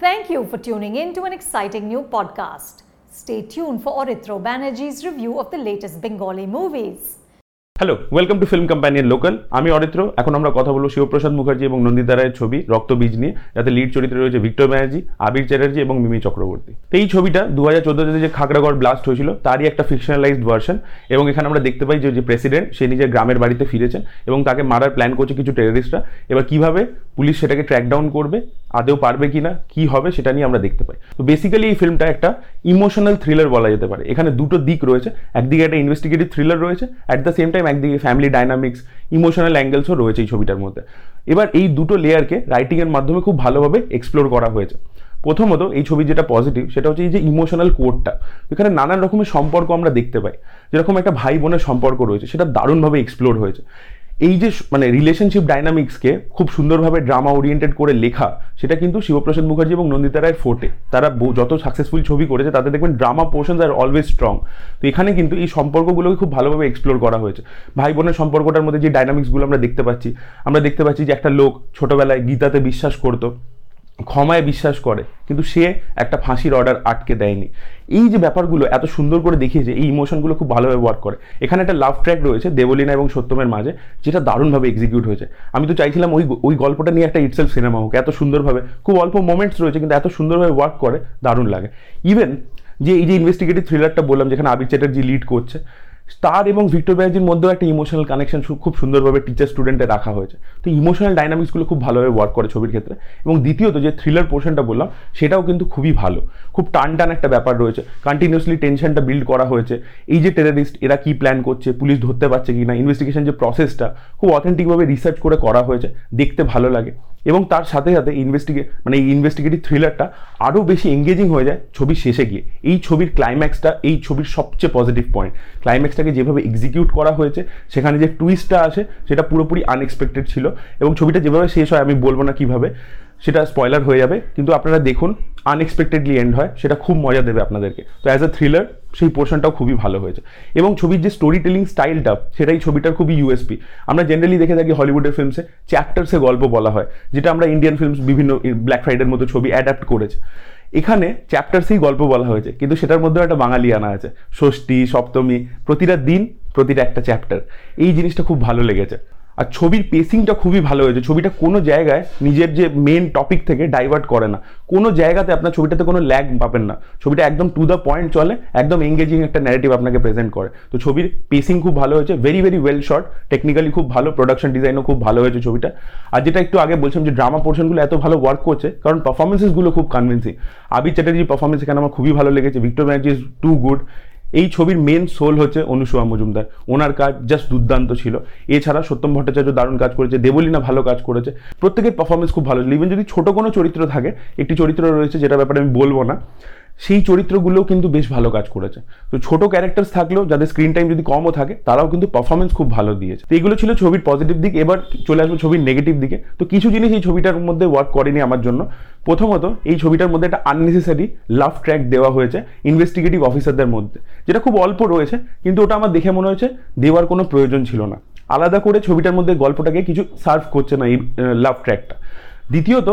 Thank you for tuning in to an exciting new podcast. Stay tuned for Orithro Banerjee's review of the latest Bengali movies. Hello welcome to film কোম্পানির local আমি অরিত্র এখন আমরা কথা বলব শিবপ্রসাদ মুখার্জি এবং নন্দিতা রায়ের ছবি রক্তবীজ নিয়ে, যাতে লিড চরিত্রে রয়েছে ভিক্টর ব্যানার্জি আবির চ্যাটার্জি এবং মিমি চক্রবর্তী এই ছবিটা দু হাজার চোদ্দোতে যে খাগড়াগড় ব্লাস্ট হয়েছিল, তারই একটা ফিকশনালাইজড ভার্সন এবং এখানে আমরা দেখতে পাই যে যে প্রেসিডেন্ট সে নিজের গ্রামের বাড়িতে ফিরেছেন এবং তাকে মারার প্ল্যান করছে কিছু টেররিস্টরা এবার কীভাবে পুলিশ সেটাকে ট্র্যাক ডাউন করবে আদেও পারবে কিনা, কি হবে সেটা নিয়ে আমরা দেখতে পাই। তো বেসিক্যালি এই ফিল্মটা একটা ইমোশনাল থ্রিলার বলা যেতে পারে। এখানে দুটো দিক রয়েছে। একদিকে একটা ইনভেস্টিগেটিভ থ্রিলার রয়েছে অ্যাট দ্য সেম টাইম একদিকে ফ্যামিলি ডাইনামিক্স ইমোশনাল অ্যাঙ্গেলসও রয়েছে এই ছবিটার মধ্যে। এবার এই দুটো লেয়ারকে রাইটিংয়ের মাধ্যমে খুব ভালোভাবে এক্সপ্লোর করা হয়েছে। প্রথমত এই ছবি যেটা পজিটিভ সেটা হচ্ছে এই যে ইমোশনাল কোডটা এখানে নানান রকমের সম্পর্ক আমরা দেখতে পাই। যেরকম একটা ভাই বোনের সম্পর্ক রয়েছে, সেটা দারুণভাবে এক্সপ্লোর হয়েছে। এই যে মানে রিলেশনশিপ ডাইনামিক্সকে খুব সুন্দরভাবে ড্রামা ওরিয়েন্টেড করে লেখা, সেটা কিন্তু শিবপ্রসাদ মুখার্জি এবং নন্দিতা রায়ের ফোর্টে তারা যত সাকসেসফুল ছবি করেছে, তাতে দেখবেন ড্রামা পোর্শন আর অলওয়েজ স্ট্রং তো এখানে কিন্তু এই সম্পর্কগুলোকে খুব ভালোভাবে এক্সপ্লোর করা হয়েছে। ভাই বোনের সম্পর্কটার মধ্যে যে ডাইনামিক্সগুলো আমরা দেখতে পাচ্ছি, আমরা দেখতে পাচ্ছি যে একটা লোক ছোটোবেলায় গীতাতে বিশ্বাস করতো। ক্ষমায় বিশ্বাস করে, কিন্তু সে একটা ফাঁসির অর্ডার আটকে দেয়নি। এই যে ব্যাপারগুলো এত সুন্দর করে দেখিয়েছে এই ইমোশনগুলো খুব ভালোভাবে ওয়ার্ক করে। এখানে একটা লাভ ট্র্যাক রয়েছে দেবলীনা এবং সত্যমের মাঝে, যেটা দারুণভাবে এক্সিকিউট হয়েছে। আমি তো চাইছিলাম ওই ওই গল্পটা নিয়ে একটা ইটসেলফ সিনেমা হোক, এত সুন্দরভাবে, খুব অল্প মোমেন্টস রয়েছে, কিন্তু এত সুন্দরভাবে ওয়ার্ক করে, দারুণ লাগে। ইভেন যে এই যে ইনভেস্টিগেটিভ থ্রিলারটা বললাম, যেখানে আবির চ্যাটার্জি লিড করছে তার এবং ভিক্টর ব্যানার্জির মধ্যেও একটা ইমোশনাল কানেকশন খুব সুন্দরভাবে টিচার স্টুডেন্টে রাখা হয়েছে। তো ইমোশনাল ডাইনামিক্সগুলো খুব ভালোভাবে ওয়ার্ক করে ছবির ক্ষেত্রে। এবং দ্বিতীয়ত যে থ্রিলার পোর্শনটা বললাম, সেটাও কিন্তু খুবই ভালো। খুব টান টান একটা ব্যাপার রয়েছে। কন্টিনিউসলি টেনশনটা বিল্ড করা হয়েছে। এই যে টেরারিস্ট এরা কি প্ল্যান করছে? পুলিশ ধরতে পারছে কি না ইনভেস্টিগেশন যে প্রসেসটা খুব অথেন্টিকভাবে রিসার্চ করে করা হয়েছে। দেখতে ভালো লাগে। এবং তার সাথে সাথে ইনভেস্টিগে মানে এই ইনভেস্টিগেটিভ থ্রিলারটা আরও বেশি এঙ্গেজিং হয়ে যায় ছবির শেষে গিয়ে। এই ছবির ক্লাইম্যাক্সটা এই ছবির সবচেয়ে পজিটিভ পয়েন্ট ক্লাইম্যাক্সটাকে যেভাবে এক্সিকিউট করা হয়েছে, সেখানে যে টুইস্টটা আসে, সেটা পুরোপুরি আনএক্সপেক্টেড ছিল এবং ছবিটা যেভাবে শেষ হয়, আমি বলব না কীভাবে, সেটা স্পয়লার হয়ে যাবে। কিন্তু আপনারা দেখুন আনএক্সপেক্টেডলি এন্ড হয়, সেটা খুব মজা দেবে আপনাদেরকে। তো অ্যাজ আ থ্রিলার সেই পোর্শনটাও খুবই ভালো হয়েছে। এবং ছবির যে স্টোরি টেলিং স্টাইলটা সেটাই ছবিটার খুবই ইউএসপি আমরা জেনারেলি দেখে থাকি হলিউডের ফিল্মসে চ্যাপ্টার্সে গল্প বলা হয়, যেটা আমরা ইন্ডিয়ান ফিল্মস বিভিন্ন ব্ল্যাক ফ্রাইডের মতো ছবি অ্যাডাপ্ট করেছে। এখানে চ্যাপ্টার সেই গল্প বলা হয়েছে, কিন্তু সেটার মধ্যেও একটা বাঙালি আনা আছে। ষষ্ঠী, সপ্তমী, প্রতিটা দিন প্রতিটা একটা চ্যাপ্টার এই জিনিসটা খুব ভালো লেগেছে। আর ছবির পেসিংটা খুবই ভালো হয়েছে। ছবিটা কোনো জায়গায় নিজের যে মেন টপিক থেকে ডাইভার্ট করে না। কোনো জায়গাতে আপনার ছবিটাতে কোনো ল্যাগ পাবেন না। ছবিটা একদম টু দ্য পয়েন্ট চলে, একদম এঙ্গেজিং একটা ন্যারেটিভ আপনাকে প্রেজেন্ট করে। তো ছবির পেসিং খুব ভালো হয়েছে very very well shot technically খুব ভালো প্রোডাকশন ডিজাইনও খুব ভালো হয়েছে ছবিটা। আর যেটা একটু আগে বলছিলাম যে ড্রামা পোর্শনগুলো এত ভালো ওয়ার্ক করছে, কারণ পারফরমেন্সেসগুলো খুব কনভিন্সিং আবির চ্যাটার্জির পারফরমেন্স এখানে আমার খুবই ভালো লেগেছে Victor Banerjee is too good এই ছবির মেন সোল হচ্ছে অনুসুয়া মজুমদার। ওনার কাজ জাস্ট দুর্দান্ত ছিল। এছাড়া সত্যম ভট্টাচার্য দারুণ কাজ করেছে, দেবলীনা ভালো কাজ করেছে। প্রত্যেকের পারফরমেন্স খুব ভালো। ছিল ইভেন যদি ছোটো কোনো চরিত্র থাকে, একটি চরিত্র রয়েছে যেটা ব্যাপারে আমি বলব না। সেই চরিত্রগুলোও কিন্তু বেশ ভালো কাজ করেছে। তো ছোট ক্যারেক্টার্স থাকলেও যাদের স্ক্রিন টাইম যদি কমও থাকে, তারাও কিন্তু পারফরমেন্স খুব ভালো দিয়েছে। তো এগুলো ছিল ছবির পজিটিভ দিক, এবার চলে আসব ছবির নেগেটিভ দিকে। তো কিছু জিনিস এই ছবিটার মধ্যে ওয়ার্ক করেনি আমার জন্য। প্রথমত, এই ছবিটার মধ্যে একটা আননেসেসারি লাভ ট্র্যাক দেওয়া হয়েছে ইনভেস্টিগেটিভ অফিসারদের মধ্যে। যেটা খুব অল্প রয়েছে, কিন্তু ওটা আমার দেখে মনে হয়েছে দেওয়ার কোনো প্রয়োজন ছিল না। আলাদা করে ছবিটার মধ্যে গল্পটাকে কিছু সার্ভ করছে না এই লাভ ট্র্যাকটা দ্বিতীয়ত,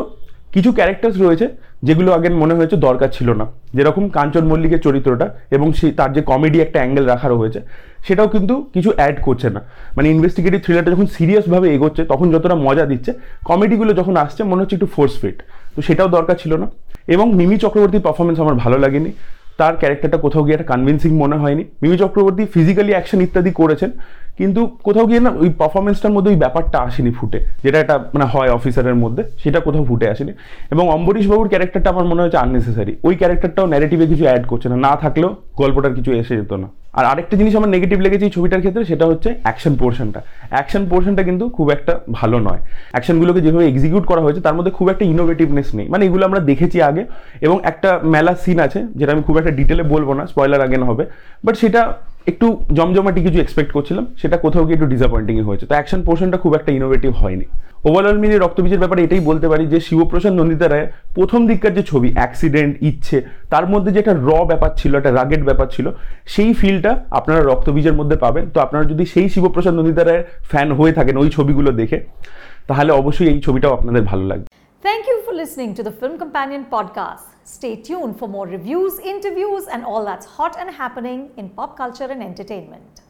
কিছু ক্যারেক্টার্স রয়েছে যেগুলো আগে মনে হয়েছে দরকার ছিল না। যেরকম কাঞ্চন মল্লিকের চরিত্রটা এবং সে তার যে কমেডি একটা অ্যাঙ্গেল রাখা হয়েছে, সেটাও কিন্তু কিছু অ্যাড করছে না। মানে ইনভেস্টিগেটিভ থ্রিলারটা যখন সিরিয়াসভাবে এগোচ্ছে, তখন যতটা মজা দিচ্ছে কমেডিগুলো যখন আসছে, মনে হচ্ছে একটু ফোর্স ফিট তো সেটাও দরকার ছিল না। এবং মিমি চক্রবর্তীর পারফরমেন্স আমার ভালো লাগেনি। তার ক্যারেক্টারটা কোথাও গিয়ে একটা কনভিনসিং মনে হয়নি। মিমি চক্রবর্তী ফিজিক্যালি অ্যাকশন ইত্যাদি করেছেন, কিন্তু কোথাও গিয়ে না ওই পারফরমেন্সটার মধ্যে ওই ব্যাপারটা আসেনি ফুটে, যেটা একটা মানে হয় অফিসারের মধ্যে, সেটা কোথাও ফুটে আসেনি। এবং অম্বরীশ বাবুর ক্যারেক্টারটা আমার মনে হচ্ছে আননেসেসারি ওই ক্যারেক্টারটাও ন্যারেটিভে কিছু অ্যাড করছে না না থাকলেও গল্পটার কিছু এসে যেত না। আর আরেকটা জিনিস আমার নেগেটিভ লেগেছে এই ছবিটার ক্ষেত্রে, সেটা হচ্ছে অ্যাকশন পোর্শনটা অ্যাকশন পোর্শনটা কিন্তু খুব একটা ভালো নয়। অ্যাকশনগুলোকে যেভাবে এক্সিকিউট করা হয়েছে, তার মধ্যে খুব একটা ইনোভেটিভনেস নেই। মানে এগুলো আমরা দেখেছি আগে, এবং একটা মেলা সিন আছে, যেটা আমি খুব একটা ডিটেলে বলব না স্পয়লার আগেন হবে বাট সেটা একটু জমজমাটি কিছু এক্সপেক্ট করছিলাম, সেটা কোথাও গিয়ে একটু ডিসঅ্যাপয়েন্টিংই হয়েছে। তো অ্যাকশন পোর্শনটা খুব একটা ইনোভেটিভ হয়নি। ওভারঅল মিলিয়ে রক্তবীজের ব্যাপারে এটাই বলতে পারি যে, শিবপ্রসাদ নন্দিতা রায়ের প্রথম দিককার যে ছবি অ্যাক্সিডেন্ট ইচ্ছে, তার মধ্যে যে একটা র ব্যাপার ছিল, একটা রাগেড ব্যাপার ছিল, সেই ফিলটা আপনারা রক্তবীজের মধ্যে পাবেন। তো আপনারা যদি সেই শিবপ্রসাদ নন্দিতা রায়ের ফ্যান হয়ে থাকেন ওই ছবিগুলো দেখে, তাহলে অবশ্যই এই ছবিটাও আপনাদের ভালো লাগবে। Thank you for listening to the Film Companion podcast. Stay tuned for more reviews, interviews, and all that's hot and happening in pop culture and entertainment.